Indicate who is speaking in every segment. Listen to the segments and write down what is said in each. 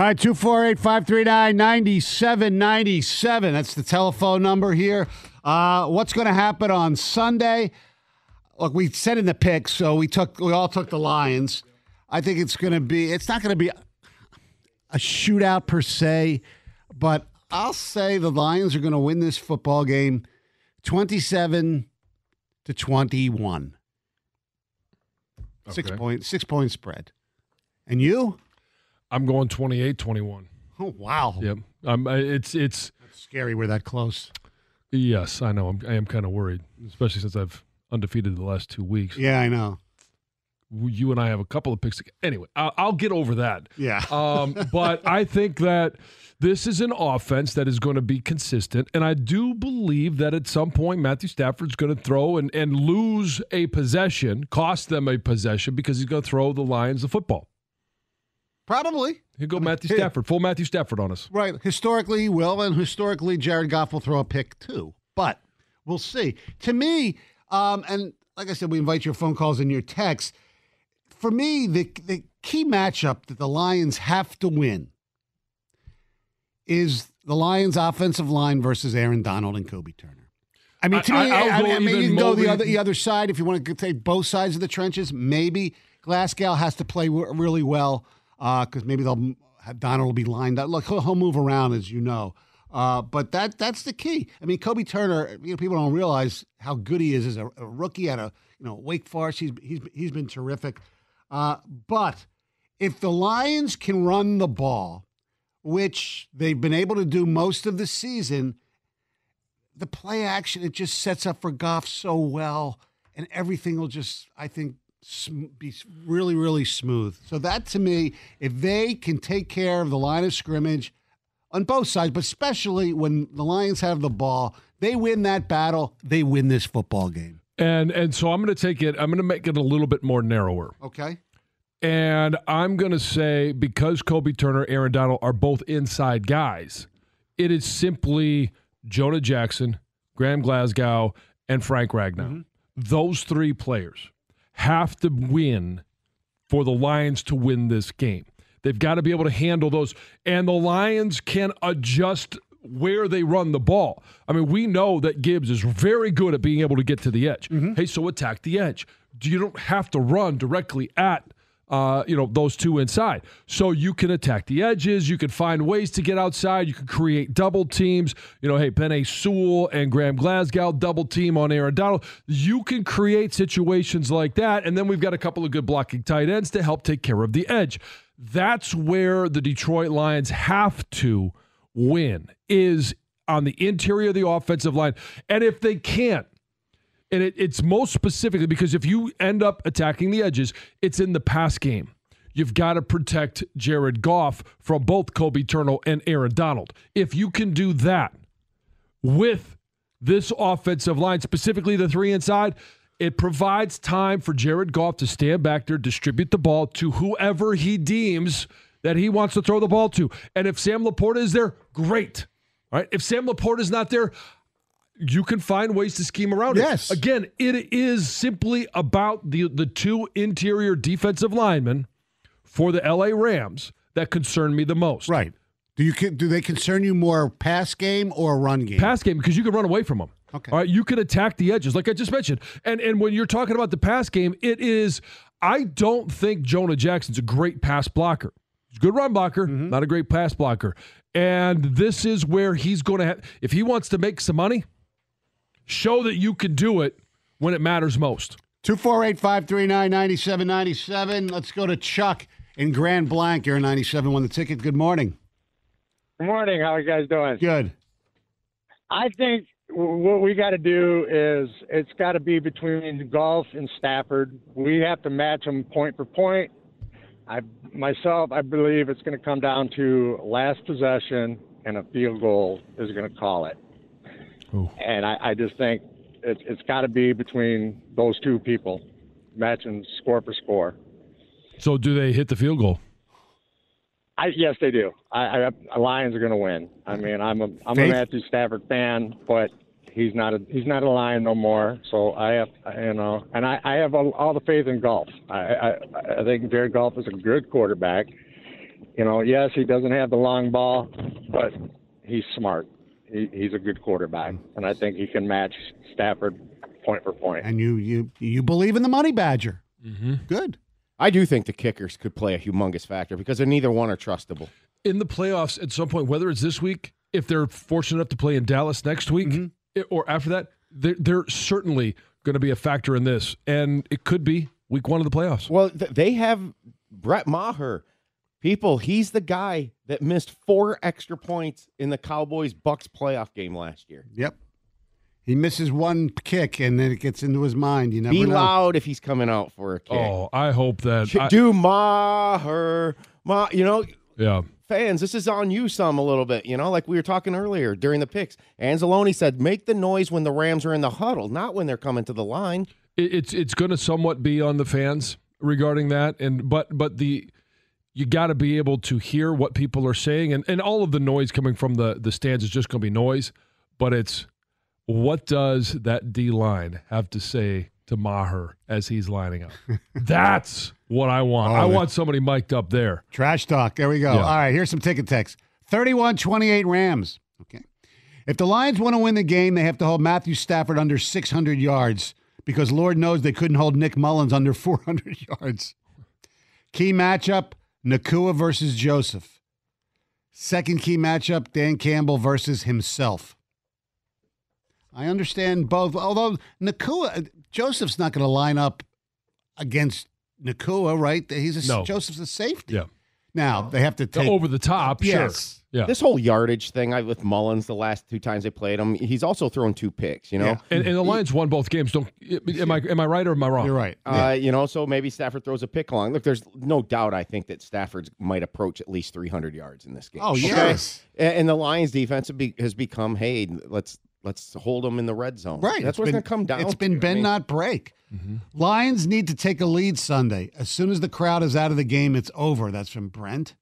Speaker 1: All right, 248 539 9797. That's the telephone number here. Uh, what's going to happen on Sunday? Look, we said in the pick, so we took we all took the Lions. I think it's going to be it's not going to be a shootout per se, but I'll say the Lions are going to win this football game 27 to 21. Six
Speaker 2: Okay.
Speaker 1: point six point spread. And you?
Speaker 2: I'm going 28 21.
Speaker 1: Oh wow.
Speaker 2: Yep. Um, it's it's
Speaker 1: Scary we're that close.
Speaker 2: yes, I know. I'm, I am kind of worried, especially since I've undefeated the last two weeks.
Speaker 1: Yeah, I know.
Speaker 2: You and I have a couple of picks. Anyway, I'll, I'll get over that.
Speaker 1: Yeah.
Speaker 2: Um, but I think that this is an offense that is going to be consistent. And I do believe that at some point, Matthew Stafford's going to throw and, and lose a possession, cost them a possession because he's going to throw the Lions the football.
Speaker 1: Probably.
Speaker 2: He'll go Matthew
Speaker 1: Hey.
Speaker 2: Stafford, full Matthew Stafford on us.
Speaker 1: Right. Historically, he will, and historically, Jared Goff will throw a pick too. But we'll see. To me, um, and like I said, we invite your phone calls and your texts. For me, the the key matchup that the Lions have to win is the Lions' offensive line versus Aaron Donald and Kobe Turner. I mean, to
Speaker 2: I-
Speaker 1: me,
Speaker 2: I'll
Speaker 1: I, mean, I mean, you can go the other the other side if you want to take both sides of the trenches. Maybe Glasgow has to play really well because maybe they'll have Donald will be lined up. Look, he'll, he'll move around as you know. Uh, but that that's the key. I mean, Kobe Turner. You know, people don't realize how good he is as a, a rookie at a you know Wake Forest. He's he's he's been terrific. Uh, but if the Lions can run the ball, which they've been able to do most of the season, the play action it just sets up for Goff so well, and everything will just I think be really really smooth. So that to me, if they can take care of the line of scrimmage on both sides, but especially when the Lions have the ball, they win that battle. They win this football game.
Speaker 2: And and so I'm going to take it. I'm going to make it a little bit more narrower.
Speaker 1: Okay.
Speaker 2: And I'm going to say because Kobe Turner, Aaron Donald are both inside guys, it is simply Jonah Jackson, Graham Glasgow, and Frank Ragnow. Mm-hmm. Those three players have to win for the Lions to win this game. They've got to be able to handle those. And the Lions can adjust where they run the ball. I mean, we know that Gibbs is very good at being able to get to the edge. Mm-hmm. Hey, so attack the edge. You don't have to run directly at uh, you know those two inside. So you can attack the edges. You can find ways to get outside. You can create double teams. You know, hey, Penei Sewell and Graham Glasgow double team on Aaron Donald. You can create situations like that, and then we've got a couple of good blocking tight ends to help take care of the edge. That's where the Detroit Lions have to win is on the interior of the offensive line, and if they can't and it, it's most specifically because if you end up attacking the edges, it's in the pass game. You've got to protect Jared Goff from both Kobe Turner and Aaron Donald. If you can do that with this offensive line, specifically the three inside, it provides time for Jared Goff to stand back there, distribute the ball to whoever he deems that he wants to throw the ball to. And if Sam LaPorta is there, great. All right. If Sam LaPorta is not there, you can find ways to scheme around it. Yes. Again, it is simply about the the two interior defensive linemen for the LA Rams that concern me the most.
Speaker 1: Right. Do you do they concern you more pass game or run game?
Speaker 2: Pass game because you can run away from them.
Speaker 1: Okay.
Speaker 2: All right, you can attack the edges, like I just mentioned. And and when you're talking about the pass game, it is. I don't think Jonah Jackson's a great pass blocker. He's a good run blocker,
Speaker 1: Mm-hmm.
Speaker 2: not a great pass blocker. And this is where he's going to have. If he wants to make some money, show that you can do it when it matters most.
Speaker 1: 248 539 9797. Let's go to Chuck in Grand Blanc. You're 97 won the ticket. Good morning.
Speaker 3: Good morning. How are you guys doing?
Speaker 1: Good.
Speaker 3: I think what we got to do is it's got to be between Goff and Stafford. We have to match them point for point. I myself, I believe it's going to come down to last possession and a field goal is going to call it. And I, I just think it, it's got to be between those two people, matching score for score.
Speaker 2: So do they hit the field goal?
Speaker 3: I, yes, they do. I, I, Lions are going to win. I mean, I'm a I'm
Speaker 2: Faith?
Speaker 3: a Matthew Stafford fan, but he's not a he's not a Lion no more. So I have you know, and I, I have all, all the faith in Goff. I, I I think Jared Goff is a good quarterback. You know, yes, he doesn't have the long ball, but he's smart. He, he's a good quarterback, and I think he can match Stafford point for point.
Speaker 1: And you you you believe in the money badger.
Speaker 2: Mm-hmm.
Speaker 1: Good.
Speaker 4: I do think the kickers could play a humongous factor because they're neither one are trustable.
Speaker 2: in the playoffs at some point, whether it's this week, if they're fortunate enough to play in Dallas next week,
Speaker 1: Mm-hmm.
Speaker 2: i- or after that, they're, they're certainly going to be a factor in this, and it could be week one of the playoffs.
Speaker 4: Well, th- they have Brett Maher. People, he's the guy that missed four extra points in the Cowboys Bucks playoff game last year.
Speaker 1: Yep. He misses one kick and then it gets into his mind. You never
Speaker 4: Be
Speaker 1: know.
Speaker 4: loud if he's coming out for a kick.
Speaker 2: Oh, I hope that.
Speaker 4: Ch-
Speaker 2: I-
Speaker 4: Do Maher, Ma, you know,
Speaker 2: yeah.
Speaker 4: fans, this is on you some a little bit, you know, like we were talking earlier during the picks. Anzalone said, make the noise when the Rams are in the huddle, not when they're coming to the line.
Speaker 2: It, it's it's going to somewhat be on the fans regarding that, and but but the you got to be able to hear what people are saying, and and all of the noise coming from the the stands is just going to be noise, but it's what does that D line have to say to Maher as he's lining up? That's what I want.
Speaker 1: Oh,
Speaker 2: I want somebody mic'd up there.
Speaker 1: Trash talk. There we go.
Speaker 2: Yeah.
Speaker 1: All right, here's some ticket text. 31-28 Rams. Okay. If the Lions want to win the game, they have to hold Matthew Stafford under 600 yards because Lord knows they couldn't hold Nick Mullens under 400 yards. Key matchup, Nacua versus Joseph. Second key matchup, Dan Campbell versus himself. I understand both, although Nacua, Joseph's not going to line up against Nacua, right? He's a,
Speaker 2: No.
Speaker 1: Joseph's a safety.
Speaker 2: Yeah.
Speaker 1: Now they have to take
Speaker 2: over the top.
Speaker 1: Yes.
Speaker 2: Sure. Yeah.
Speaker 4: This whole yardage thing I, with Mullens the last two times they played him, he's also thrown two picks, you know?
Speaker 2: And, and the Lions won both games. Don't am I am I right or am I wrong?
Speaker 1: You're right.
Speaker 4: Uh, you know, so maybe Stafford throws a pick along. Look, there's no doubt. I think that Stafford might approach at least 300 yards in this game.
Speaker 1: Oh, yes.
Speaker 4: And, and the Lions' defense has become, hey, let's let's hold them in the red zone.
Speaker 1: Right.
Speaker 4: That's what it's going to come down.
Speaker 1: It's
Speaker 4: to.
Speaker 1: been
Speaker 4: I
Speaker 1: bend
Speaker 4: mean,
Speaker 1: not break. Lions need to take a lead Sunday. As soon as the crowd is out of the game, it's over. That's from Brent.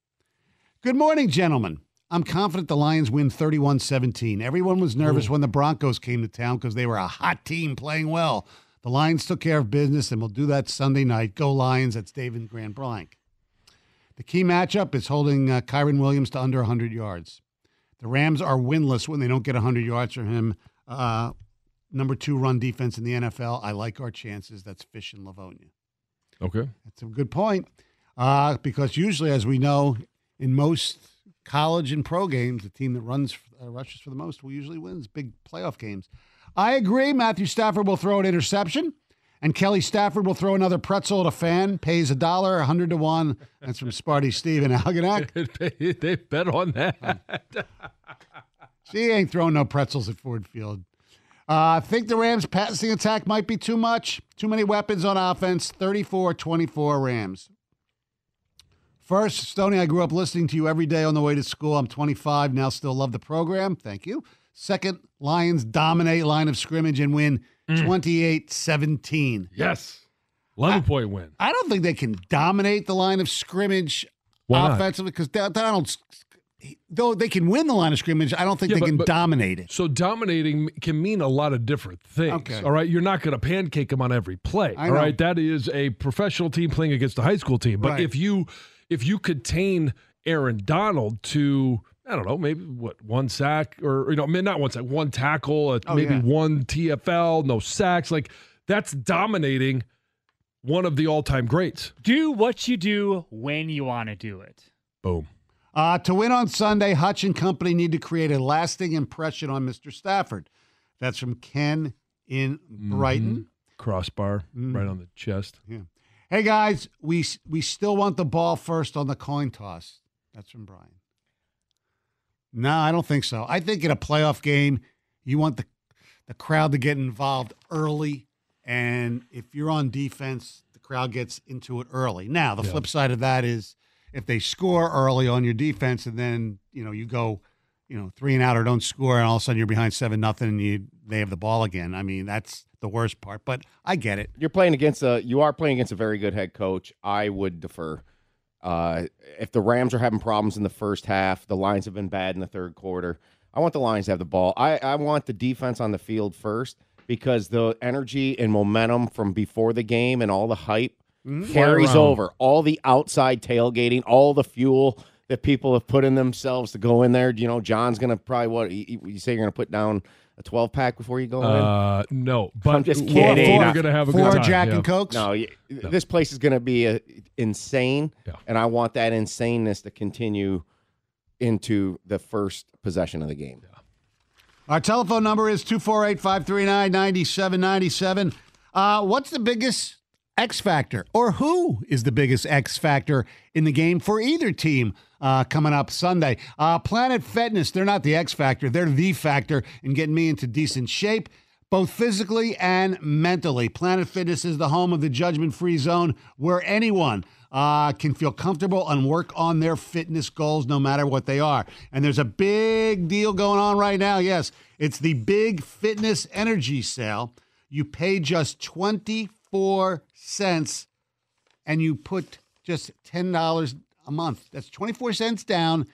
Speaker 1: Good morning, gentlemen. I'm confident the Lions win 31 17. Everyone was nervous when the Broncos came to town because they were a hot team playing well. The Lions took care of business and will do that Sunday night. Go Lions. That's David Grand Blanc. The key matchup is holding uh, Kyren Williams to under 100 yards. The Rams are winless when they don't get 100 yards from him. Uh, number two run defense in the NFL. I like our chances. That's Fish and Livonia.
Speaker 2: Okay.
Speaker 1: That's a good point. Uh, because usually, as we know, in most college and pro games, the team that runs uh, rushes for the most will usually wins big playoff games. I agree. Matthew Stafford will throw an interception, and Kelly Stafford will throw another pretzel at a fan. Pays a dollar, a hundred to one. That's from Sparty Steve in Algonac.
Speaker 2: they bet on that.
Speaker 1: She ain't throwing no pretzels at Ford Field. Uh, I think the Rams' passing attack might be too much. Too many weapons on offense. 34 24 Rams. First, Stoney, I grew up listening to you every day on the way to school. I'm 25, now still love the program. Thank you. Second, Lions dominate line of scrimmage and win Mm. 28 17.
Speaker 2: Yes. 11 point win.
Speaker 1: I don't think they can dominate the line of scrimmage
Speaker 2: Why
Speaker 1: offensively because Donald's, though they can win the line of scrimmage, I don't think
Speaker 2: Yeah,
Speaker 1: they
Speaker 2: but-
Speaker 1: can
Speaker 2: but-
Speaker 1: dominate it.
Speaker 2: So dominating can mean a lot of different things.
Speaker 1: Okay.
Speaker 2: All right. You're not going to pancake them on every play. All right. That is a professional team playing against a high school team. But
Speaker 1: Right.
Speaker 2: if you if you contain Aaron Donald to I don't know, maybe what one sack or you know, not one sack, one tackle, uh,
Speaker 1: Oh,
Speaker 2: maybe
Speaker 1: yeah.
Speaker 2: one TFL, no sacks. Like that's dominating one of the all-time greats.
Speaker 5: Do what you do when you want to do it.
Speaker 2: Boom.
Speaker 1: Uh, to win on Sunday, Hutch and company need to create a lasting impression on Mr. Stafford. That's from Ken in Brighton.
Speaker 2: Mhm. Crossbar
Speaker 1: Mm.
Speaker 2: right on the chest.
Speaker 1: Yeah. Hey guys, we we still want the ball first on the coin toss. That's from Brian. No, I don't think so. I think in a playoff game, you want the the crowd to get involved early, and if you're on defense, the crowd gets into it early. Now, the
Speaker 2: Yeah.
Speaker 1: flip side of that is if they score early on your defense, and then you know you go, you know, three and out or don't score, and all of a sudden you're behind seven nothing, and you they have the ball again. I mean, that's the worst part. But I get it.
Speaker 4: You're playing against a you are playing against a very good head coach. I would defer. Uh, if the Rams are having problems in the first half, the lines have been bad in the third quarter. I want the Lions to have the ball. I, I want the defense on the field first because the energy and momentum from before the game and all the hype
Speaker 1: Mm-hmm.
Speaker 4: carries over. All the outside tailgating, all the fuel that people have put in themselves to go in there. You know, John's gonna probably what you you say you're gonna put down a 12 pack before you go in.
Speaker 2: Uh, no, but
Speaker 4: I'm just kidding.
Speaker 2: We're gonna have a
Speaker 1: Four
Speaker 2: good time.
Speaker 1: Jack
Speaker 2: yeah.
Speaker 1: and Cokes.
Speaker 4: No, y this place is going to be uh insane,
Speaker 2: Yeah.
Speaker 4: and I want that insaneness to continue into the first possession of the game.
Speaker 1: Our telephone number is 248 539 9797. Uh, What's the biggest X factor, or who is the biggest X factor in the game for either team uh, coming up Sunday? Uh, Planet Fitness, they're not the X factor, they're the factor in getting me into decent shape. Both physically and mentally. Planet Fitness is the home of the judgment free zone where anyone uh, can feel comfortable and work on their fitness goals no matter what they are. And there's a big deal going on right now. Yes, it's the big fitness energy sale. You pay just 24 cents and you put just $10 a month. That's 24 cents down,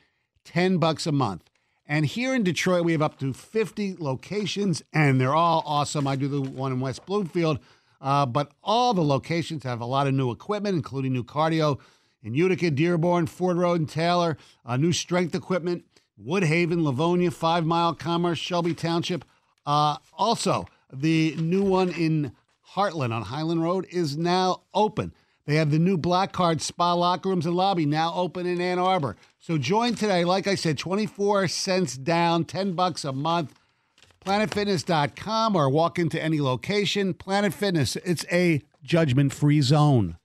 Speaker 1: 10 bucks a month. And here in Detroit, we have up to 50 locations, and they're all awesome. I do the one in West Bloomfield, uh, but all the locations have a lot of new equipment, including new cardio in Utica, Dearborn, Ford Road, and Taylor, uh, new strength equipment, Woodhaven, Livonia, Five Mile Commerce, Shelby Township. Uh, also, the new one in Heartland on Highland Road is now open. They have the new Black Card Spa locker rooms and lobby now open in Ann Arbor. So join today. Like I said, 24 cents down, 10 bucks a month. PlanetFitness.com or walk into any location. Planet Fitness, it's a judgment free zone.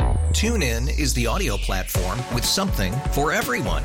Speaker 6: TuneIn is the audio platform with something for everyone.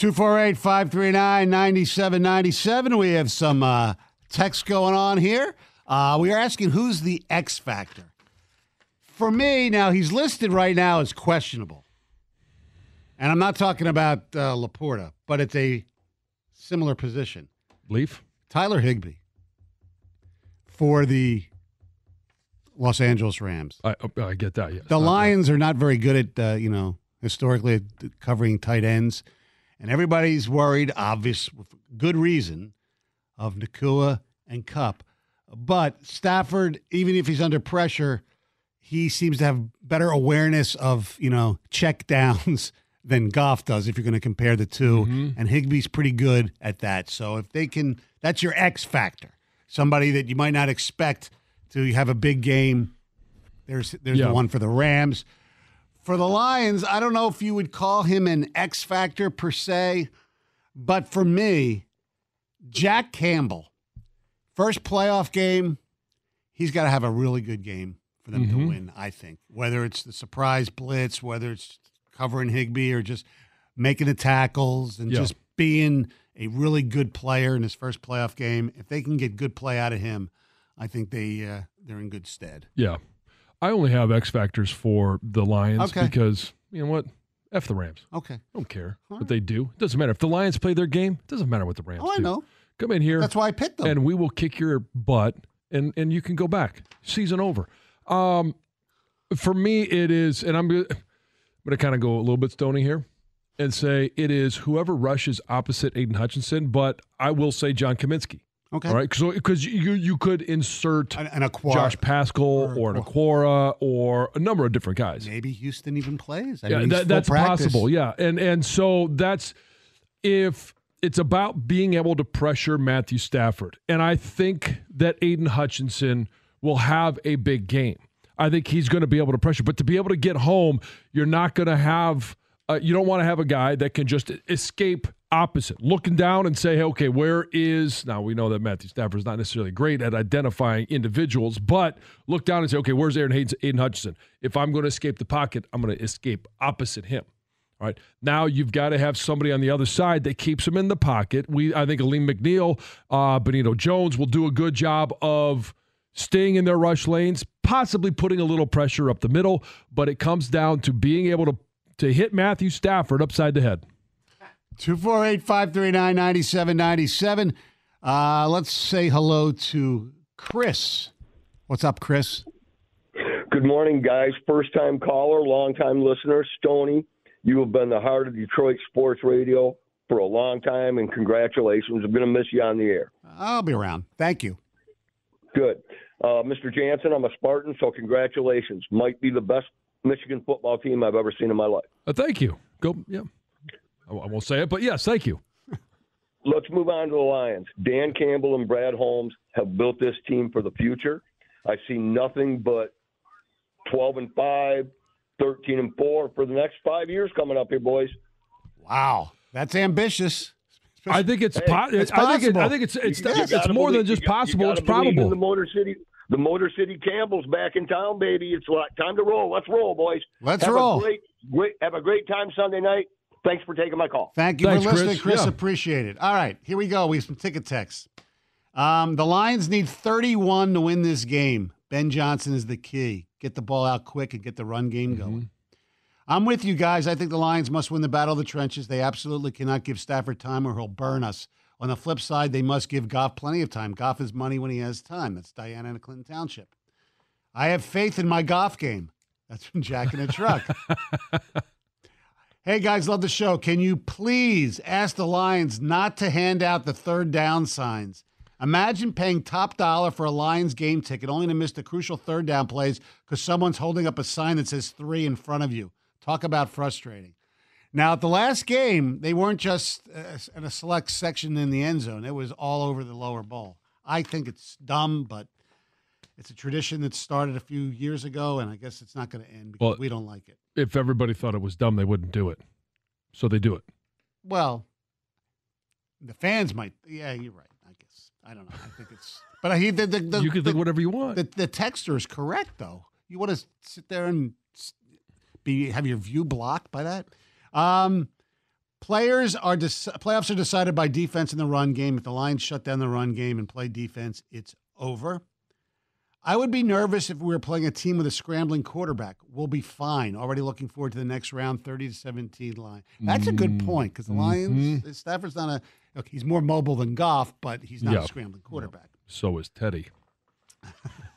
Speaker 1: Two four eight five three nine ninety seven ninety seven. We have some uh, text going on here. Uh, we are asking who's the X factor. For me, now he's listed right now as questionable, and I'm not talking about uh, LaPorta, but it's a similar position.
Speaker 2: Leaf.
Speaker 1: Tyler Higbee for the Los Angeles Rams.
Speaker 2: I, I get that. Yes.
Speaker 1: The Lions are not very good at, uh, you know, historically covering tight ends. And everybody's worried, obvious, with good reason, of Nacua and Kupp. But Stafford, even if he's under pressure, he seems to have better awareness of, you know, check downs than Goff does if you're going to compare the 2 mm-hmm. And Higbee's pretty good at that. So if they can, that's your X factor. Somebody that you might not expect to have a big game. There's there's
Speaker 2: Yeah.
Speaker 1: the one for the Rams. For the Lions, I don't know if you would call him an X factor per se, but for me, Jack Campbell, first playoff game, he's got to have a really good game for them to
Speaker 2: Mhm.
Speaker 1: win, I think. Whether it's the surprise blitz, whether it's covering Higbee or just making the tackles and
Speaker 2: Yeah.
Speaker 1: just being a really good player in his first playoff game, if they can get good play out of him, I think they uh, they're in good stead.
Speaker 2: Yeah. I only have X factors for the Lions
Speaker 1: Okay.
Speaker 2: because you know what? F the Rams.
Speaker 1: Okay.
Speaker 2: I don't care what they do. It doesn't matter. If the Lions play their game, it doesn't matter what the Rams
Speaker 1: Oh, I know.
Speaker 2: Come in here.
Speaker 1: That's why I picked them.
Speaker 2: And we will kick your butt and and you can go back. Season over. Um for me it is and I'm gonna, I'm going to kind of go a little bit stony here and say it is whoever rushes opposite Aidan Hutchinson, but I will say John Cominsky.
Speaker 1: Okay.
Speaker 2: All right, so because you you could insert
Speaker 1: an, an Okwara.
Speaker 2: Josh Paschal or, an Okwara or a number of different guys.
Speaker 1: Maybe Houston even plays. I
Speaker 2: yeah,
Speaker 1: mean,
Speaker 2: that, that's
Speaker 1: practice.
Speaker 2: possible. Yeah, and and so that's if it's about being able to pressure Matthew Stafford, and I think that Aidan Hutchinson will have a big game. I think he's going to be able to pressure, but to be able to get home, you're not going to have. Uh, you don't want to have a guy that can just escape opposite, looking down and say, hey, okay, where is now? We know that Matthew Stafford is not necessarily great at identifying individuals, but look down and say, okay, where's Aaron Haynes, Aidan Hutchinson? If I'm going to escape the pocket, I'm going to escape opposite him. All right. Now you've got to have somebody on the other side that keeps him in the pocket. We, I think, Alim McNeill, uh, Benito Jones will do a good job of staying in their rush lanes, possibly putting a little pressure up the middle. But it comes down to being able to to hit Matthew Stafford upside the head.
Speaker 1: 248 539 9797. Uh, Let's say hello to Chris. What's up, Chris?
Speaker 7: Good morning, guys. First time caller, long time listener, Stony. You have been the heart of Detroit sports radio for a long time, and congratulations. I'm going to miss you on the air.
Speaker 1: I'll be around. Thank you.
Speaker 7: Good. Uh, Mr. Jansen, I'm a Spartan, so congratulations. Might be the best Michigan football team I've ever seen in my life.
Speaker 2: Uh, thank you. Go. Yeah. I I won't say it, but yes, thank you.
Speaker 7: Let's move on to the Lions. Dan Campbell and Brad Holmes have built this team for the future. I see nothing but 12 and 5, 13 and 4 for the next five years coming up here, boys.
Speaker 1: Wow. That's ambitious.
Speaker 2: I think it's
Speaker 7: Hey,
Speaker 2: po-
Speaker 7: it's
Speaker 2: I think it, I think it's it's,
Speaker 7: You
Speaker 2: it's more than just
Speaker 7: you got- you
Speaker 2: possible. It's
Speaker 7: believe in
Speaker 2: probable.
Speaker 7: The Motor City, the Motor City Campbell's back in town, baby. It's like time to roll. Let's roll, boys.
Speaker 1: Let's
Speaker 7: have
Speaker 1: roll.
Speaker 7: A great, great, have a great time Sunday night. Thanks for taking my call.
Speaker 1: Thank you
Speaker 2: Thanks,
Speaker 1: for listening,
Speaker 2: Chris.
Speaker 1: Chris.
Speaker 2: Yeah.
Speaker 1: Appreciate it. All right, here we go. We have some ticket texts. Um, the Lions need 31 to win this game. Ben Johnson is the key. Get the ball out quick and get the run game
Speaker 2: Mm-hmm.
Speaker 1: going. I'm with you guys. I think the Lions must win the battle of the trenches. They absolutely cannot give Stafford time or he'll burn us. On the flip side, they must give Goff plenty of time. Goff is money when he has time. That's Diana and Clinton Township. I have faith in my Goff game. That's from Jack in a Truck. Hey guys, love the show. Can you please ask the Lions not to hand out the third down signs? Imagine paying top dollar for a Lions game ticket only to miss the crucial third down plays because someone's holding up a sign that says three in front of you. Talk about frustrating. Now, at the last game, they weren't just uh, in a select section in the end zone, it was all over the lower bowl. I think it's dumb, but it's a tradition that started a few years ago, and I guess it's not going to end because
Speaker 2: Well-
Speaker 1: we don't like it.
Speaker 2: If everybody thought it was dumb, they wouldn't do it. So they do it.
Speaker 1: Well, the fans might. Yeah, you're right. I guess I don't know. I think it's. But he the, the, the
Speaker 2: you can
Speaker 1: the,
Speaker 2: think whatever you want.
Speaker 1: the the texter is correct though. You want to sit there and be have your view blocked by that. Um, players are dec- playoffs are decided by defense in the run game. If the Lions shut down the run game and play defense, it's over. I would be nervous if we were playing a team with a scrambling quarterback. We'll be fine. Already looking forward to the next round, 30 to 17 line. That's a good mm-hmm. point because the Lions, mm-hmm. uh, Stafford's not a, look, he's more mobile than Goff, but he's not
Speaker 2: Yeah.
Speaker 1: a scrambling quarterback.
Speaker 2: So is Teddy.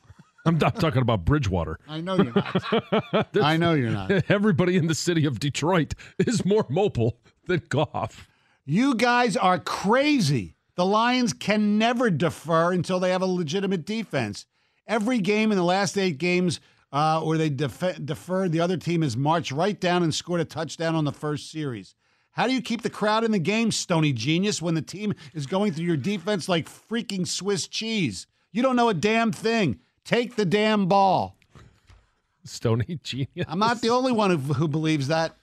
Speaker 2: I'm not talking about Bridgewater.
Speaker 1: I know you're not. I know you're not.
Speaker 2: Everybody in the city of Detroit is more mobile than Goff.
Speaker 1: You guys are crazy. The Lions can never defer until they have a legitimate defense. Every game in the last eight games uh, where they def- deferred, the other team has marched right down and scored a touchdown on the first series. How do you keep the crowd in the game, Stony Genius, when the team is going through your defense like freaking Swiss cheese? You don't know a damn thing. Take the damn ball.
Speaker 2: Stony Genius.
Speaker 1: I'm not the only one who, who believes that.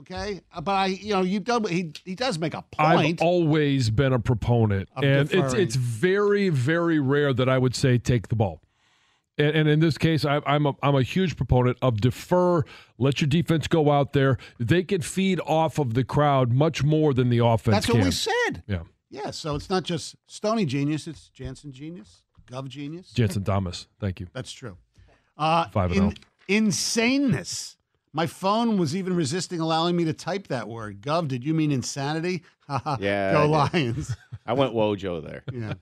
Speaker 1: Okay, Uh, but I, you know, you do, he he does make a point.
Speaker 2: I've always been a proponent, and it's it's very very rare that I would say take the ball. And, and in this case, I, I'm a I'm a huge proponent of defer. Let your defense go out there. They can feed off of the crowd much more than the offense.
Speaker 1: That's what
Speaker 2: can.
Speaker 1: we said.
Speaker 2: Yeah,
Speaker 1: Yeah, so it's not just Stony Genius; it's Jansen Genius, Gov Genius.
Speaker 2: Jensen Thomas. Thank you.
Speaker 1: That's true. Uh,
Speaker 2: Five and
Speaker 1: in-
Speaker 2: oh.
Speaker 1: Insaneness. My phone was even resisting allowing me to type that word. Gov, did you mean insanity?
Speaker 4: Yeah,
Speaker 1: Go
Speaker 4: I.
Speaker 1: Lions.
Speaker 4: I went Wojo there.
Speaker 1: Yeah.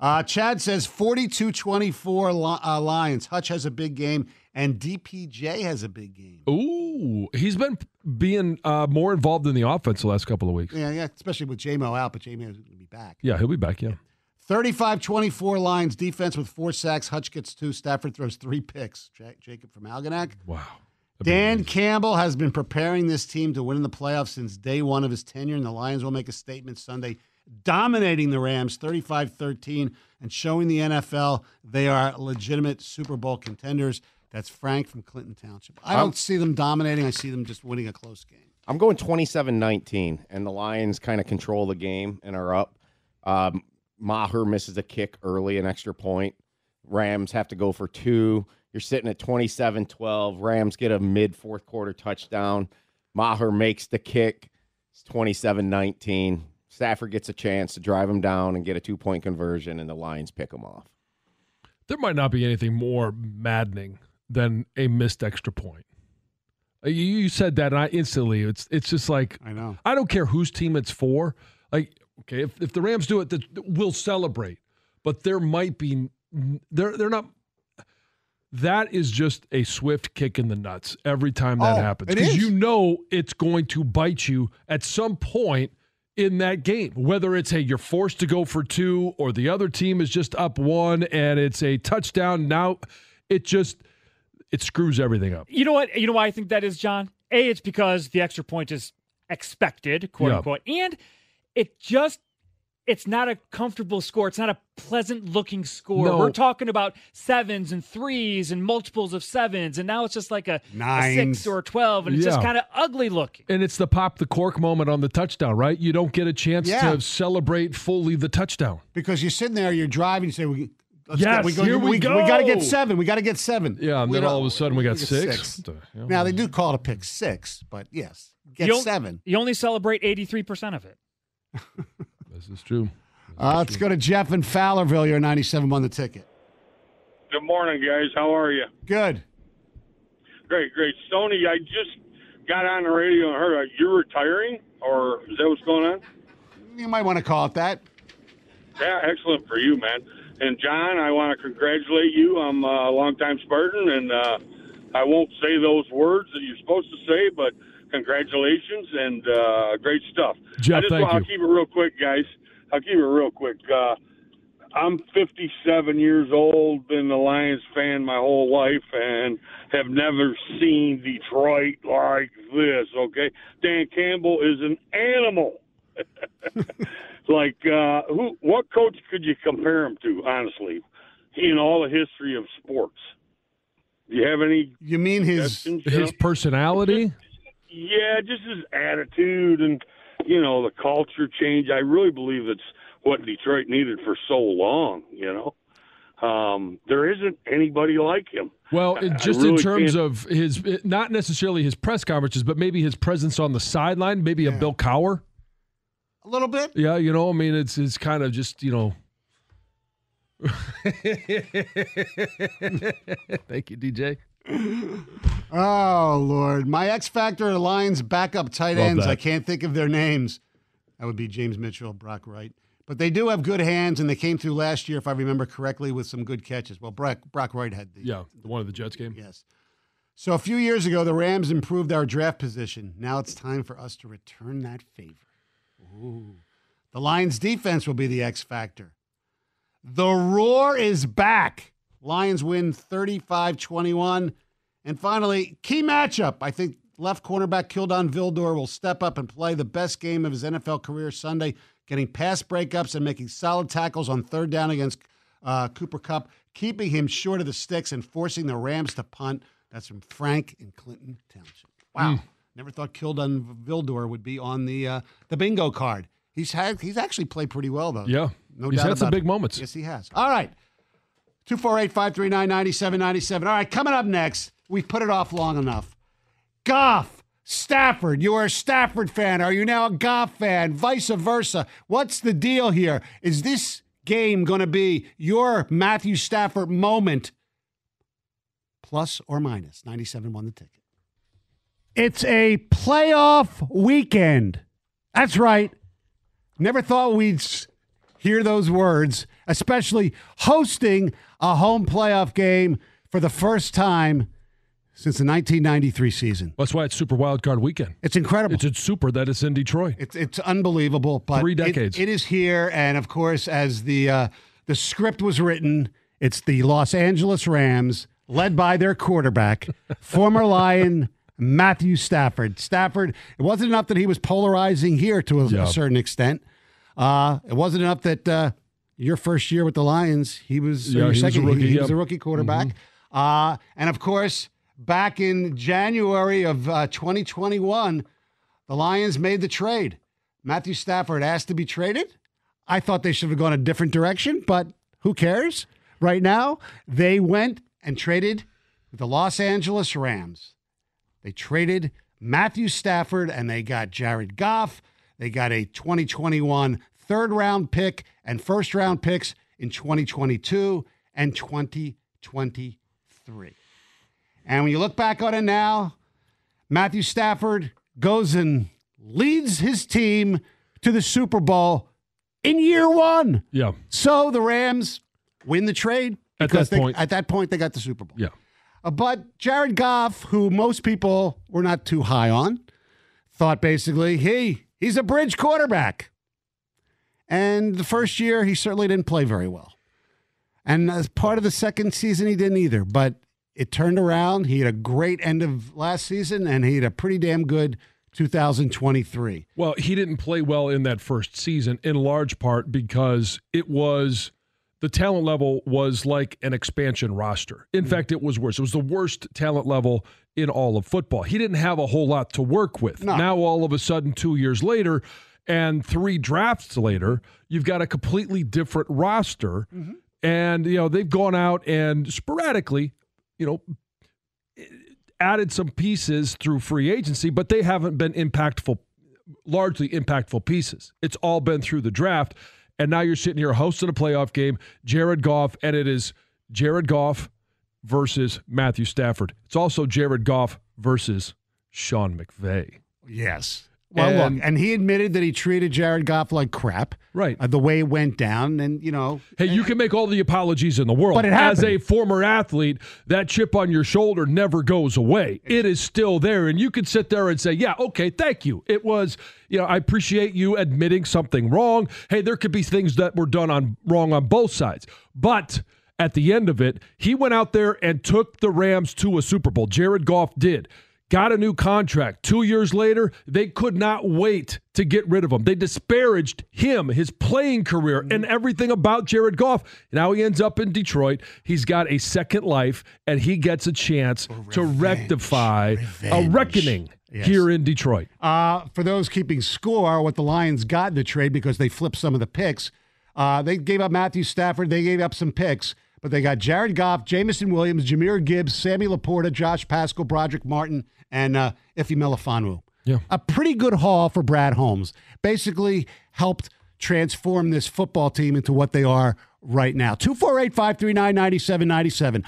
Speaker 1: Uh, Chad says 42 24 uh, Lions. Hutch has a big game, and DPJ has a big game.
Speaker 2: Ooh, he's been being uh, more involved in the offense the last couple of weeks.
Speaker 1: Yeah, yeah, especially with JMO out, but JMO is going to be back.
Speaker 2: Yeah, he'll be back. Yeah.
Speaker 1: 35 24 Lions defense with four sacks. Hutch gets two. Stafford throws three picks. Ja- Jacob from Algonac.
Speaker 2: Wow.
Speaker 1: Dan Campbell has been preparing this team to win in the playoffs since day one of his tenure, and the Lions will make a statement Sunday, dominating the Rams 35 13 and showing the NFL they are legitimate Super Bowl contenders. That's Frank from Clinton Township. I don't see them dominating, I see them just winning a close game.
Speaker 4: I'm going 27-19, and the Lions kind of control the game and are up. Um, Maher misses a kick early, an extra point. Rams have to go for two. You're sitting at 27-12. Rams get a mid fourth quarter touchdown. Maher makes the kick. It's 27-19. Stafford gets a chance to drive him down and get a two point conversion, and the Lions pick him off.
Speaker 2: There might not be anything more maddening than a missed extra point. You, you said that, and I instantly it's it's just like
Speaker 1: I know.
Speaker 2: I don't care whose team it's for. Like, okay, if, if the Rams do it, that we'll celebrate. But there might be they're they're not. That is just a swift kick in the nuts every time that
Speaker 1: Oh,
Speaker 2: happens because you know it's going to bite you at some point in that game. Whether it's hey you're forced to go for two, or the other team is just up one and it's a touchdown. Now it just it screws everything up.
Speaker 5: You know what? You know why I think that is, John? A, it's because the extra point is expected, quote
Speaker 2: Yeah.
Speaker 5: unquote, and it just it's not a comfortable score. It's not a pleasant looking score.
Speaker 2: No.
Speaker 5: We're talking about sevens and threes and multiples of sevens, and now it's just like a, a six or a twelve, and it's just kind of ugly looking.
Speaker 2: And it's the pop the cork moment on the touchdown, right? You don't get a chance
Speaker 1: Yeah.
Speaker 2: to celebrate fully the touchdown.
Speaker 1: Because you're sitting there, you're driving, you say, we, let's
Speaker 2: Yes,
Speaker 1: get, we,
Speaker 2: here we
Speaker 1: we, got to get seven. We got to get seven.
Speaker 2: Yeah, and
Speaker 1: We
Speaker 2: then all of a sudden we got
Speaker 1: get
Speaker 2: six. What?
Speaker 1: Now, they do call it a pick six, but yes, get
Speaker 5: you, on-
Speaker 1: seven.
Speaker 5: You only celebrate eighty three percent of it.
Speaker 2: This is true.
Speaker 1: Uh, let's go to Jeff in Fowlerville. You're 97 on the ticket.
Speaker 8: Good morning, guys. How are you?
Speaker 1: Good.
Speaker 8: Great, great. Stoney, I just got on the radio and heard uh, you're retiring, or is that what's going on?
Speaker 1: You might want to call it that.
Speaker 8: Yeah, excellent for you, man. And John, I want to congratulate you. I'm a longtime Spartan, and uh, I won't say those words that you're supposed to say, but congratulations and uh, great stuff.
Speaker 2: Jeff,
Speaker 8: I just
Speaker 2: thank
Speaker 8: I'll
Speaker 2: you.
Speaker 8: keep it real quick, guys. I'll keep it real quick. Uh, I'm 57 years old, been a Lions fan my whole life, and have never seen Detroit like this. Okay, Dan Campbell is an animal. like, uh, who? What coach could you compare him to? Honestly, in all the history of sports, do you have any?
Speaker 1: You mean his
Speaker 2: His personality?
Speaker 8: Yeah, just his attitude and you know the culture change. I really believe it's what Detroit needed for so long. You know, um, there isn't anybody like him.
Speaker 2: Well,
Speaker 8: I-
Speaker 2: it,
Speaker 8: I
Speaker 2: just in terms
Speaker 8: can't-
Speaker 2: of his, not necessarily his press conferences, but maybe his presence on the sideline, maybe a Bill Cowher.
Speaker 1: A little bit.
Speaker 2: Yeah, you know, I mean, it's it's kind of just you know. Thank you, DJ.
Speaker 1: Oh Lord, my X Factor Lions backup tight
Speaker 2: Love
Speaker 1: ends.
Speaker 2: that.
Speaker 1: I can't think of their names. That would be James Mitchell, Brock Wright. But they do have good hands, and they came through last year, if I remember correctly, with some good catches. Well, Brock, Brock Wright had the
Speaker 2: Yeah, the one of the Jets game.
Speaker 1: Yes. So a few years ago, the Rams improved our draft position. Now it's time for us to return that favor. Ooh. The Lions' defense will be the X factor. The roar is back. Lions win 35 21. And finally, key matchup. I think left cornerback Kindle Vildor will step up and play the best game of his NFL career Sunday, getting pass breakups and making solid tackles on third down against uh, Cooper Kupp, keeping him short of the sticks and forcing the Rams to punt. That's from Frank in Clinton Township. Wow.
Speaker 2: Mm.
Speaker 1: Never thought Kindle Vildor would be on the uh, the bingo card. He's had he's actually played pretty well though.
Speaker 2: Yeah.
Speaker 1: No
Speaker 2: He's
Speaker 1: doubt He's
Speaker 2: had some big
Speaker 1: it.
Speaker 2: moments.
Speaker 1: Yes, he has. All right. 248 539 9797. All right, coming up next, we've put it off long enough. Goff, Stafford. You are a Stafford fan. Are you now a Goff fan? Vice versa. What's the deal here? Is this game going to be your Matthew Stafford moment? Plus or minus? 97 won the ticket. It's a playoff weekend. That's right. Never thought we'd hear those words, especially hosting a home playoff game for the first time since the 1993 season.
Speaker 2: That's why it's Super Wild Card Weekend.
Speaker 1: It's incredible.
Speaker 2: It's, it's super that it's in Detroit.
Speaker 1: It's it's unbelievable, but
Speaker 2: Three
Speaker 1: it-
Speaker 2: decades.
Speaker 1: it is here, and of course, as the uh, the script was written, it's the Los Angeles Rams, led by their quarterback, former Lion Matthew Stafford. Stafford. It wasn't enough that he was polarizing here to a,
Speaker 2: Yeah.
Speaker 1: a certain extent. Uh, it wasn't enough that uh, your first year with the Lions, he was
Speaker 2: Yeah,
Speaker 1: your
Speaker 2: he was a rookie,
Speaker 1: he, he
Speaker 2: yeah.
Speaker 1: was a rookie quarterback, uh, and of course, back in January of uh, 2021. The Lions made the trade. Matthew Stafford asked to be traded. I thought they should have gone a different direction, but who cares? Right now, they went and traded with the Los Angeles Rams. They traded Matthew Stafford and they got Jared Goff. They got a 2021 third round pick and first round picks in 2022 and 2023. And when you look back on it now, Matthew Stafford goes and leads his team to the Super Bowl in year one.
Speaker 2: Yeah.
Speaker 1: So the Rams win the trade
Speaker 2: At that
Speaker 1: they-
Speaker 2: point.
Speaker 1: at that point they got the Super Bowl.
Speaker 2: Yeah.
Speaker 1: Uh, but Jared Goff, who most people were not too high on, thought basically, hey, he's a bridge quarterback. And the first year, he certainly didn't play very well. And as part of the second season, he didn't either. But it turned around. He had a great end of last season, and he had a pretty damn good 2023.
Speaker 2: Well, he didn't play well in that first season, in large part because it was the talent level was like an expansion roster. In mm-hmm. fact, it was worse. It was the worst talent level in all of football. He didn't have a whole lot to work with.
Speaker 1: No.
Speaker 2: Now, all of a sudden, two years later and three drafts later, you've got a completely different roster. Mm-hmm. And, you know, they've gone out and sporadically, you know, added some pieces through free agency, but they haven't been impactful, largely impactful pieces. It's all been through the draft. And now you're sitting here hosting a playoff game, Jared Goff, and it is Jared Goff versus Matthew Stafford. It's also Jared Goff versus Sean McVay.
Speaker 1: Yes. Well,
Speaker 2: And-
Speaker 1: look, and he admitted that he treated Jared Goff like crap.
Speaker 2: Right.
Speaker 1: Uh, the way it went down, and, you know,
Speaker 2: Hey, you can make all the apologies in the world.
Speaker 1: But it
Speaker 2: As a former athlete, that chip on your shoulder never goes away. It is still there. And you can sit there and say, yeah, okay, thank you. It was, you know, I appreciate you admitting something wrong. Hey, there could be things that were done on wrong on both sides. But at the end of it, he went out there and took the Rams to a Super Bowl. Jared Goff did. Got a new contract. Two years later, they could not wait to get rid of him. They disparaged him, his playing career, and everything about Jared Goff. Now he ends up in Detroit. He's got a second life, and he gets a chance to rectify a reckoning
Speaker 1: Yes.
Speaker 2: here in Detroit.
Speaker 1: Uh, for those keeping score, what the Lions got in the trade because they flipped some of the picks, uh, they gave up Matthew Stafford. They gave up some picks, but they got Jared Goff, Jameson Williams, Jahmyr Gibbs, Sammy LaPorta, Josh Paschal, Brodric Martin, and uh, Iffy Melifonwu.
Speaker 2: Yeah.
Speaker 1: A pretty good haul for Brad Holmes. Basically helped transform this football team into what they are right now. 248 539 9797.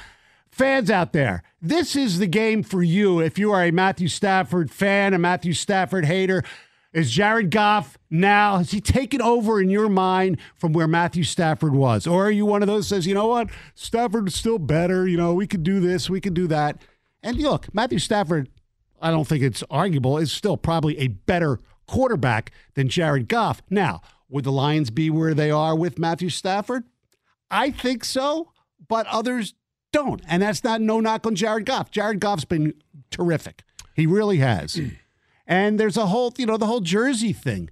Speaker 1: Fans out there, this is the game for you if you are a Matthew Stafford fan, a Matthew Stafford hater. Is Jared Goff now, has he taken over in your mind from where Matthew Stafford was? Or are you one of those that says, you know what, Stafford's still better, you know, we could do this, we could do that. And look, Matthew Stafford, I don't think it's arguable, is still probably a better quarterback than Jared Goff. Now, would the Lions be where they are with Matthew Stafford? I think so, but others don't. And that's not no knock on Jared Goff. Jared Goff's been terrific. He really has. And there's a whole, you know, the whole jersey thing.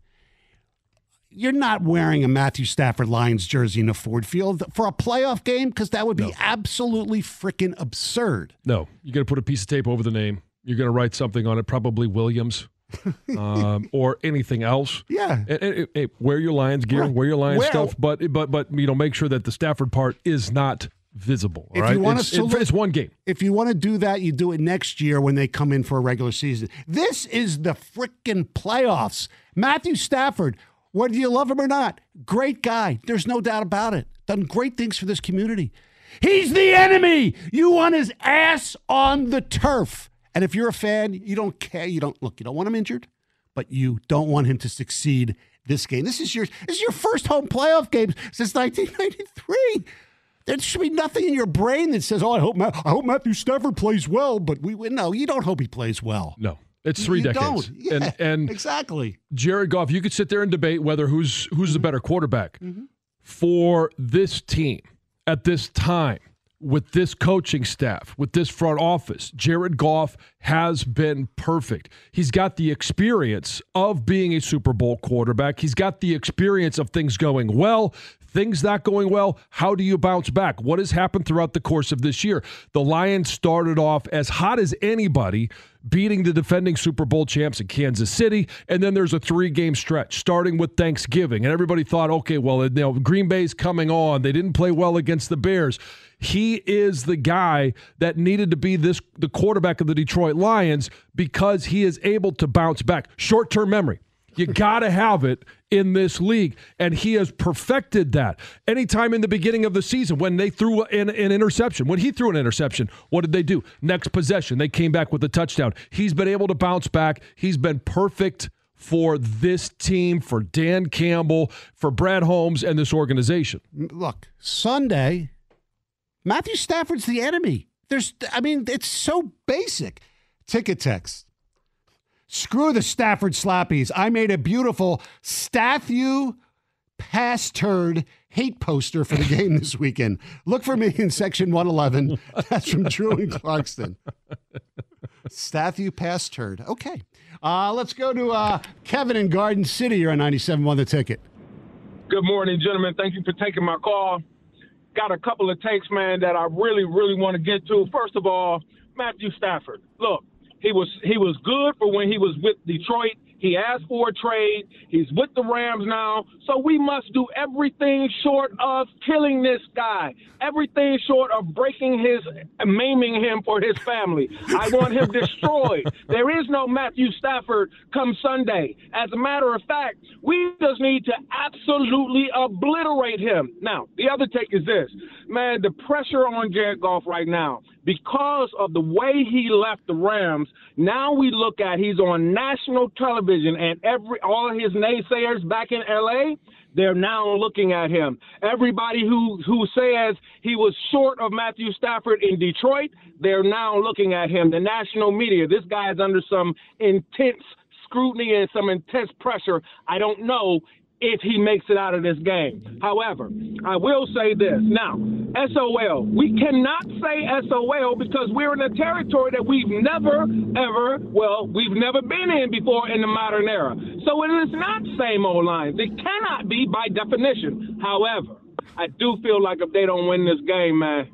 Speaker 1: You're not wearing a Matthew Stafford Lions jersey in a Ford Field for a playoff game because that would be absolutely freaking absurd.
Speaker 2: No, you got to put a piece of tape over the name. You're going to write something on it, probably Williams. um, or anything else.
Speaker 1: Yeah.
Speaker 2: And- and- and wear your Lions gear,
Speaker 1: Right.
Speaker 2: wear your Lions
Speaker 1: Well-
Speaker 2: stuff, but but but you know, make sure that the Stafford part is not visible. all
Speaker 1: If
Speaker 2: right?
Speaker 1: you want
Speaker 2: it's,
Speaker 1: to
Speaker 2: it's one game.
Speaker 1: If you want to do that, you do it next year when they come in for a regular season. This is the freaking playoffs. Matthew Stafford, whether you love him or not, great guy. There's no doubt about it. Done great things for this community. He's the enemy. You want his ass on the turf. And if you're a fan, you don't care. You don't look. You don't want him injured, but you don't want him to succeed this game. This is your this is your first home playoff game since 1993. There should be nothing in your brain that says, "Oh, I hope Ma- I hope Matthew Stafford plays well." But we win. No, you don't hope he plays well.
Speaker 2: No, it's three
Speaker 1: You
Speaker 2: decades.
Speaker 1: don't. Yeah,
Speaker 2: and and
Speaker 1: exactly.
Speaker 2: Jared Goff, you could sit there and debate whether who's who's the
Speaker 1: Mm-hmm.
Speaker 2: better quarterback for this team at this time with this coaching staff, with this front office. Jared Goff has been perfect. He's got the experience of being a Super Bowl quarterback. He's got the experience of things going well, things not going well. How do you bounce back? What has happened throughout the course of this year? The Lions started off as hot as anybody, beating the defending Super Bowl champs in Kansas City, and then there's a three-game stretch starting with Thanksgiving, and everybody thought, okay, well, you know, Green Bay's coming on. They didn't play well against the Bears. He is the guy that needed to be this the quarterback of the Detroit Lions because he is able to bounce back. Short-term memory. You got to have it in this league. And he has perfected that. Anytime in the beginning of the season when they threw an, an interception, when he threw an interception, what did they do? Next possession, they came back with a touchdown. He's been able to bounce back. He's been perfect for this team, for Dan Campbell, for Brad Holmes, and this organization.
Speaker 1: Look, Sunday, Matthew Stafford's the enemy. There's, I mean, it's so basic. Ticket text. Screw the Stafford slappies. I made a beautiful Staffy pass turd hate poster for the game this weekend. Look for me in section 111. That's from Drew and Clarkston. Staffy pass turd. Okay. Uh, let's go to uh, Kevin in Garden City. You're on 97 on the ticket.
Speaker 9: Good morning, gentlemen. Thank you for taking my call. Got a couple of takes, man, that I really, really want to get to. First of all, Matthew Stafford. Look, he was he was good for when he was with Detroit. He asked for a trade. He's with the Rams now. So we must do everything short of killing this guy. Everything short of breaking his, maiming him for his family. I want him destroyed. There is no Matthew Stafford come Sunday. As a matter of fact, we just need to absolutely obliterate him. Now, the other take is this. Man, the pressure on Jared Goff right now, because of the way he left the Rams, now we look at he's on national television and every all his naysayers back in LA, they're now looking at him. Everybody who who says he was short of Matthew Stafford in Detroit, they're now looking at him. The national media, this guy is under some intense scrutiny and some intense pressure. I don't know if he makes it out of this game. However, I will say this. Now, SOL, we cannot say SOL because we're in a territory that we've never, ever, well, we've never been in before in the modern era. So it is not same old lines. It cannot be by definition. However, I do feel like if they don't win this game, man,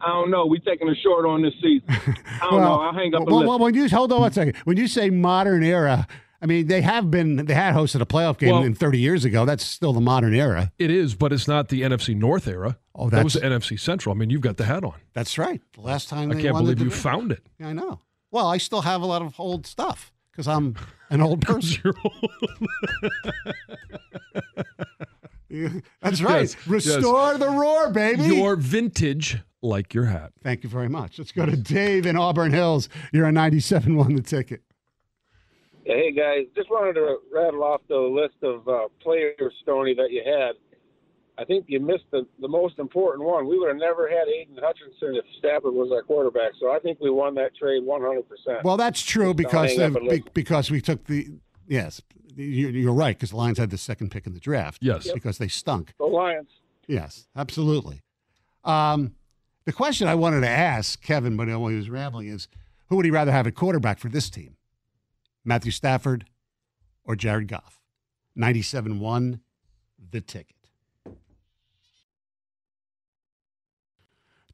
Speaker 9: I don't know. We taking a short on this season. I don't know. I'll hang up
Speaker 1: well, well, when you hold on one second, when you say modern era, I mean they have been they had hosted a playoff game
Speaker 2: Well-
Speaker 1: in 30 years ago. That's still the modern era.
Speaker 2: It is, but it's not the NFC North era.
Speaker 1: Oh,
Speaker 2: that was the NFC Central. I mean, you've got the hat on.
Speaker 1: That's right. The last time
Speaker 2: I
Speaker 1: they
Speaker 2: can't believe you found it.
Speaker 1: Yeah, I know. Well, I still have a lot of old stuff because I'm an old person. Yeah, That's right.
Speaker 2: Yes, yes.
Speaker 1: Restore the roar, baby.
Speaker 2: Your vintage, like your hat.
Speaker 1: Thank you very much. Let's go to Dave in Auburn Hills. You're a 97 won the ticket.
Speaker 10: Yeah, hey guys, just wanted to rattle off the list of uh, players, Stoney, that you had. I think you missed the, the most important one. We would have never had Aidan Hutchinson if Stafford was our quarterback. So I think we won that trade 100%.
Speaker 1: Well, that's true
Speaker 10: Just
Speaker 1: because of,
Speaker 10: and
Speaker 1: be-
Speaker 10: listen.
Speaker 1: because we took the yes, you- you're right because the Lions had the second pick in the draft.
Speaker 2: Yes,
Speaker 10: Yep.
Speaker 1: because they stunk.
Speaker 10: The Lions.
Speaker 1: Yes, absolutely. Um, the question I wanted to ask Kevin, when he was rambling, is who would he rather have at quarterback for this team? Matthew Stafford or Jared Goff? 97 1, the ticket.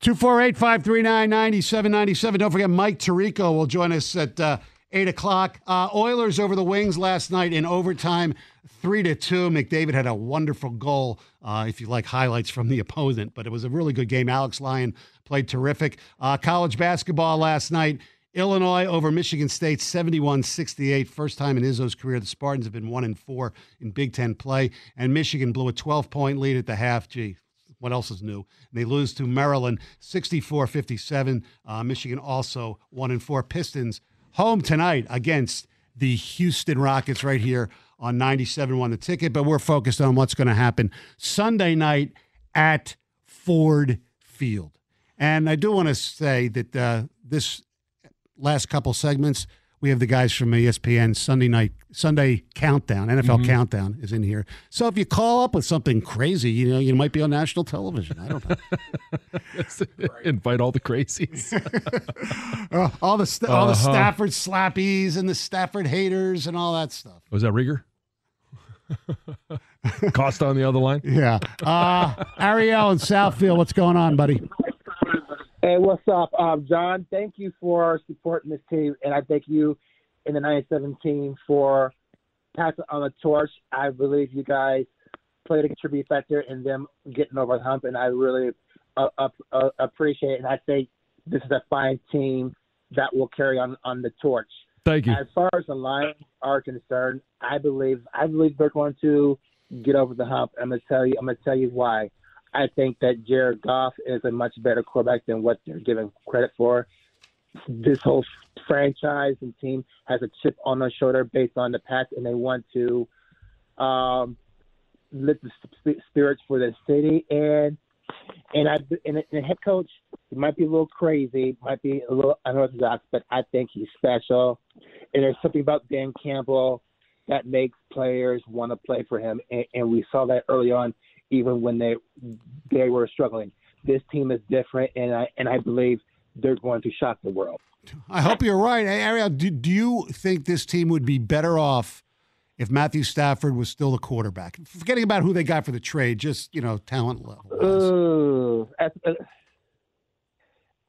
Speaker 1: 248 539 9797. Don't forget, Mike Tirico will join us at uh, 8 o'clock. Uh, Oilers over the Wings last night in overtime, 3 to 2. McDavid had a wonderful goal, uh, if you like highlights from the opponent, but it was a really good game. Alex Lyon played terrific. Uh, college basketball last night. Illinois over Michigan State 71-68 first time in Izzo's career the Spartans have been 1 and 4 in Big 10 play and Michigan blew a 12 point lead at the half gee what else is new? And they lose to Maryland 64 57. Uh, Michigan also 1 and 4. Pistons home tonight against the Houston Rockets right here on 97 1 the ticket. But we're focused on what's going to happen Sunday night at Ford Field. And I do want to say that uh, this last couple segments, we have the guys from ESPN Sunday night Sunday countdown, NFL
Speaker 2: Mhm.
Speaker 1: countdown is in here. So if you call up with something crazy, you know, you might be on national television. I don't know.
Speaker 2: Invite all the crazies.
Speaker 1: Uh, all the st- all the
Speaker 2: Uh-huh.
Speaker 1: Stafford slappies and the Stafford haters and all that stuff.
Speaker 2: Was that Rieger? Costa on the other line?
Speaker 1: Yeah. Uh, Ariel in Southfield, what's going on, buddy?
Speaker 11: Hey, what's up, um, John? Thank you for supporting this team, and I thank you in the 97 for passing on the torch. I believe you guys played a contributing factor in them getting over the hump, and I really uh, uh, appreciate it. And I think this is a fine team that will carry on on the torch.
Speaker 2: Thank you.
Speaker 11: As far as the Lions are concerned, I believe I believe they're going to get over the hump. I'm gonna tell you. I'm gonna tell you why. I think that Jared Goff is a much better quarterback than what they're giving credit for. This whole franchise and team has a chip on their shoulder based on the past, and they want to um, lift the sp- spirits for the city. And and I and the head coach he might be a little crazy, might be a little unorthodox, but I think he's special. And there's something about Dan Campbell that makes players want to play for him, and, and we saw that early on, even when they they were struggling. This team is different, and I and I believe they're going to shock the world.
Speaker 1: I hope you're right. Hey, Ariel, do, do you think this team would be better off if Matthew Stafford was still the quarterback? Forgetting about who they got for the trade, just, you know, talent level.
Speaker 11: Uh,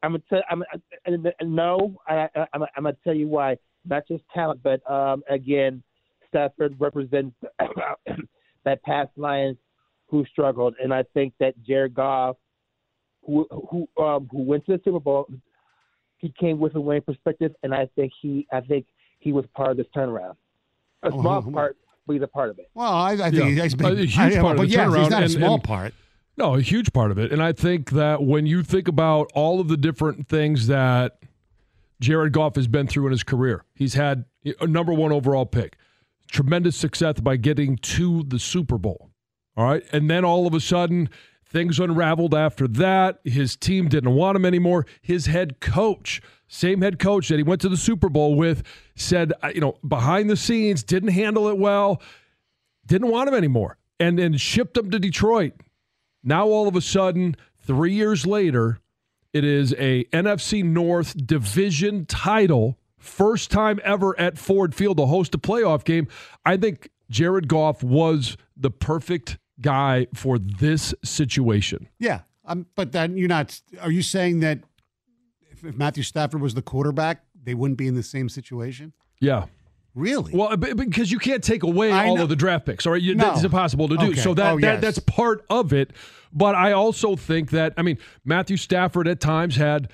Speaker 11: I'm gonna tell. I'm uh, uh, no. I, I'm gonna tell you why. Not just talent, but um, again, Stafford represents that past Lions who struggled, and I think that Jared Goff, who who um, who went to the Super Bowl, he came with a winning perspective, and I think he I think he was part of this turnaround. A
Speaker 1: Oh,
Speaker 11: small
Speaker 1: who- who-
Speaker 11: part, but he's a part of it.
Speaker 1: Well, I, I think
Speaker 2: Yeah.
Speaker 1: he's
Speaker 2: A
Speaker 1: been
Speaker 2: huge
Speaker 1: I-
Speaker 2: part of the
Speaker 1: yes,
Speaker 2: turnaround.
Speaker 1: he's not a small
Speaker 2: and-
Speaker 1: part.
Speaker 2: No, a huge part of it. And I think that when you think about all of the different things that Jared Goff has been through in his career, he's had a number one overall pick, tremendous success by getting to the Super Bowl. All right. And then all of a sudden, things unraveled after that. His team didn't want him anymore. His head coach, same head coach that he went to the Super Bowl with, said, uh, you know, behind the scenes, didn't handle it well, didn't want him anymore, and then shipped him to Detroit. Now all of a sudden, three years later, it is a NFC North division title, first time ever at Ford Field to host a playoff game. I think Jared Goff was the perfect guy for this situation.
Speaker 1: Yeah, um, but then you're not. Are you saying that if, if Matthew Stafford was the quarterback, they wouldn't be in the same situation?
Speaker 2: Yeah.
Speaker 1: Really?
Speaker 2: Well, because you can't take away
Speaker 1: I
Speaker 2: all
Speaker 1: know.
Speaker 2: of the draft picks. All right, you,
Speaker 1: No.
Speaker 2: that's impossible to do.
Speaker 1: Okay.
Speaker 2: So that,
Speaker 1: Oh,
Speaker 2: that that's part of it. But I also think that I mean Matthew Stafford at times had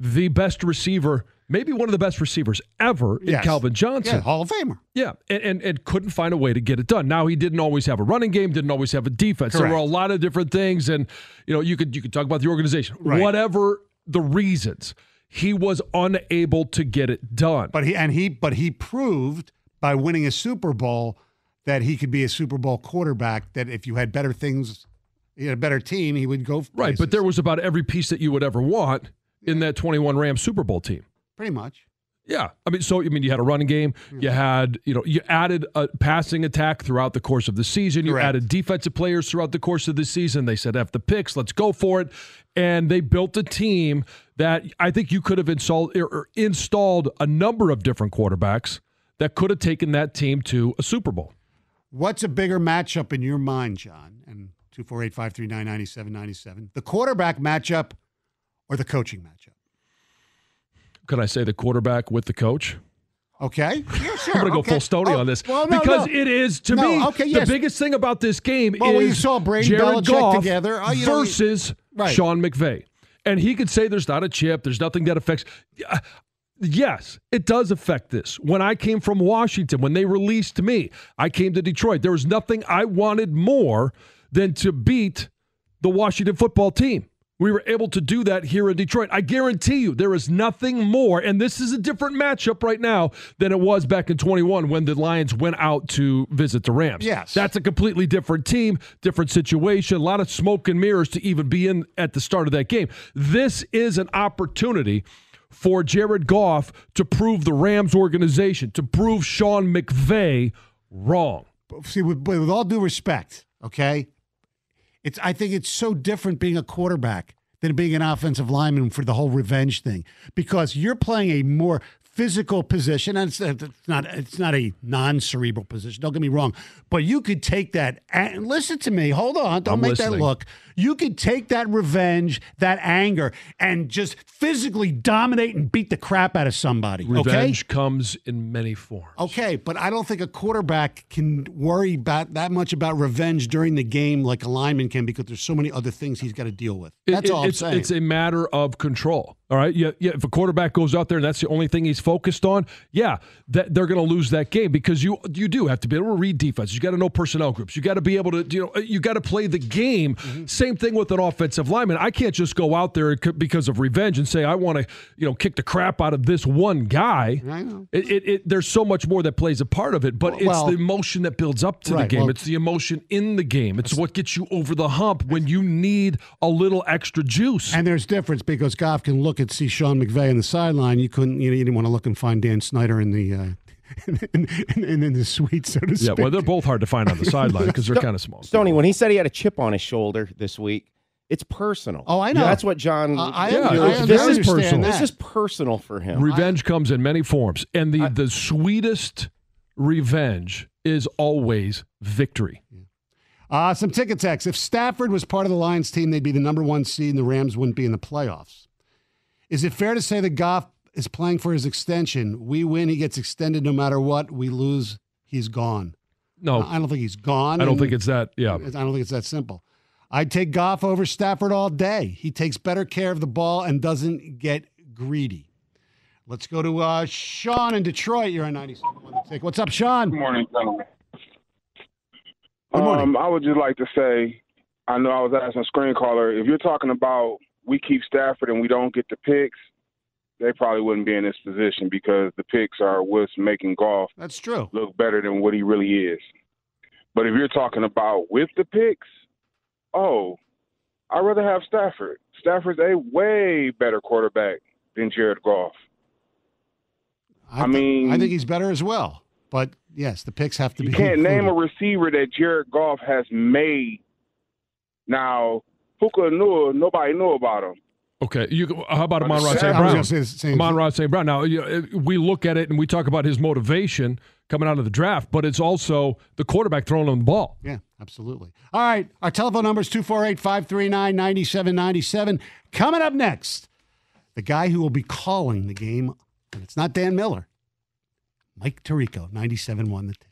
Speaker 2: the best receiver, maybe one of the best receivers ever in
Speaker 1: Yes.
Speaker 2: Calvin Johnson.
Speaker 1: Yeah, Hall of Famer.
Speaker 2: Yeah, and, and and couldn't find a way to get it done. Now he didn't always have a running game, didn't always have a defense. There were a lot of different things, and you know you could you could talk about the organization,
Speaker 1: Right.
Speaker 2: whatever the reasons. He was unable to get it done.
Speaker 1: But he and he but he proved by winning a Super Bowl that he could be a Super Bowl quarterback. That if you had better things, you had a better team, he would go
Speaker 2: Right, but there was about every piece that you would ever want in that 21 Rams Super Bowl team.
Speaker 1: Pretty much.
Speaker 2: Yeah, I mean, so I mean, you had a running game. You mm-hmm. had, you know, you added a passing attack throughout the course of the season. You
Speaker 1: Correct.
Speaker 2: added defensive players throughout the course of the season. They said, "F the picks, let's go for it," and they built a team that I think you could have installed or er, installed a number of different quarterbacks that could have taken that team to a Super Bowl.
Speaker 1: What's a bigger matchup in your mind, John? And two four eight five three nine ninety seven ninety seven. The quarterback matchup or the coaching matchup?
Speaker 2: Could I say the quarterback with the coach?
Speaker 1: Okay. Yeah, sure.
Speaker 2: I'm going to go
Speaker 1: okay.
Speaker 2: full Stoney
Speaker 1: Oh,
Speaker 2: on this
Speaker 1: well, no,
Speaker 2: because
Speaker 1: no.
Speaker 2: it is to
Speaker 1: No,
Speaker 2: me
Speaker 1: okay, yes.
Speaker 2: the biggest thing about this game
Speaker 1: Well,
Speaker 2: is
Speaker 1: you saw Brady
Speaker 2: Jared
Speaker 1: Belichick
Speaker 2: Goff
Speaker 1: together, oh, you know,
Speaker 2: versus
Speaker 1: right.
Speaker 2: Sean McVay, and he could say there's not a chip, there's nothing that affects. Yes, it does affect this. When I came from Washington, when they released me, I came to Detroit. There was nothing I wanted more than to beat the Washington football team. We were able to do that here in Detroit. I guarantee you, there is nothing more, and this is a different matchup right now than it was back in 21 when the Lions went out to visit the Rams.
Speaker 1: Yes.
Speaker 2: That's a completely different team, different situation, a lot of smoke and mirrors to even be in at the start of that game. This is an opportunity for Jared Goff to prove the Rams organization, to prove Sean McVay wrong.
Speaker 1: see, with, with all due respect, okay, it's I think it's so different being a quarterback than being an offensive lineman for the whole revenge thing because you're playing a more physical position and it's, it's not it's not a non-cerebral position don't get me wrong but you could take that and listen to me hold on don't
Speaker 2: I'm
Speaker 1: make
Speaker 2: listening.
Speaker 1: that look you could take that revenge that anger and just physically dominate and beat the crap out of somebody okay
Speaker 2: Revenge comes in many forms.
Speaker 1: Okay, but I don't think a quarterback can worry about that much about revenge during the game like a lineman can because there's so many other things he's got to deal with. That's
Speaker 2: it-
Speaker 1: all I'm
Speaker 2: it's,
Speaker 1: saying.
Speaker 2: It's a matter of control. All right. Yeah. Yeah. If a quarterback goes out there and that's the only thing he's focused on, yeah, that they're going to lose that game because you you do have to be able to read defense. You got to know personnel groups. You got to be able to you know you got to play the game.
Speaker 1: Mm-hmm.
Speaker 2: Same thing with an offensive lineman. I can't just go out there because of revenge and say I want to you know kick the crap out of this one guy.
Speaker 1: I know.
Speaker 2: It, it, it there's so much more that plays a part of it, but it's
Speaker 1: Well-
Speaker 2: the emotion that builds up to the game.
Speaker 1: well-
Speaker 2: it's the emotion in the game. It's what gets you over the hump when you need a little extra juice.
Speaker 1: and there's difference because Goff can look and see Sean McVay on the sideline. You couldn't, you, know, you didn't want to look and find Dan Snyder in the uh, in, in, in the suite, so to
Speaker 2: Yeah,
Speaker 1: speak.
Speaker 2: Yeah, well, they're both hard to find on the sideline because they're kind of small.
Speaker 4: Stoney, when he said he had a chip on his shoulder this week, it's personal.
Speaker 1: Oh, I know.
Speaker 4: That's what John.
Speaker 1: Uh, I-
Speaker 2: Yeah,
Speaker 4: you
Speaker 2: I
Speaker 4: this is personal.
Speaker 1: that.
Speaker 4: This is personal for him.
Speaker 2: Revenge comes in many forms, and the the sweetest revenge is always victory.
Speaker 1: Uh, some ticket text. If Stafford was part of the Lions team, they'd be the number one seed and the Rams wouldn't be in the playoffs. Is it fair to say that Goff is playing for his extension? We win, he gets extended no matter what. We lose, he's gone.
Speaker 2: No,
Speaker 1: I don't think he's gone.
Speaker 2: I don't think it's that. Yeah,
Speaker 1: I don't think it's that simple. I'd take Goff over Stafford all day. He takes better care of the ball and doesn't get greedy. Let's go to uh, Sean in Detroit. You're on 97 on the tick. What's up, Sean?
Speaker 12: Good morning, gentlemen.
Speaker 1: Good morning.
Speaker 12: Um, I would just like to say, I know I was asking screen caller, if you're talking about we keep Stafford and we don't get the picks, they probably wouldn't be in this position because the picks are what's making Goff
Speaker 1: That's true.
Speaker 12: look better than what he really is. But if you're talking about with the picks, oh, I'd rather have Stafford. Stafford's a way better quarterback than Jared Goff. I, mean,
Speaker 1: I think he's better as well. But yes, the picks have to
Speaker 12: You
Speaker 1: be.
Speaker 12: You can't name a receiver that Jared Goff has made. Now, Puka knew nobody knew about him.
Speaker 2: Okay, you. Uh, how about Amon
Speaker 12: I
Speaker 2: St. Brown? Amon. Ross St. Brown. Now, you uh, we look at it and we talk about his motivation coming out of the draft, but it's also the quarterback throwing him the ball.
Speaker 1: Yeah, absolutely. All right. Our telephone number is 248 539 9797. Coming up next, the guy who will be calling the game, and it's not Dan Miller, Mike Tirico, 97 won the ticket.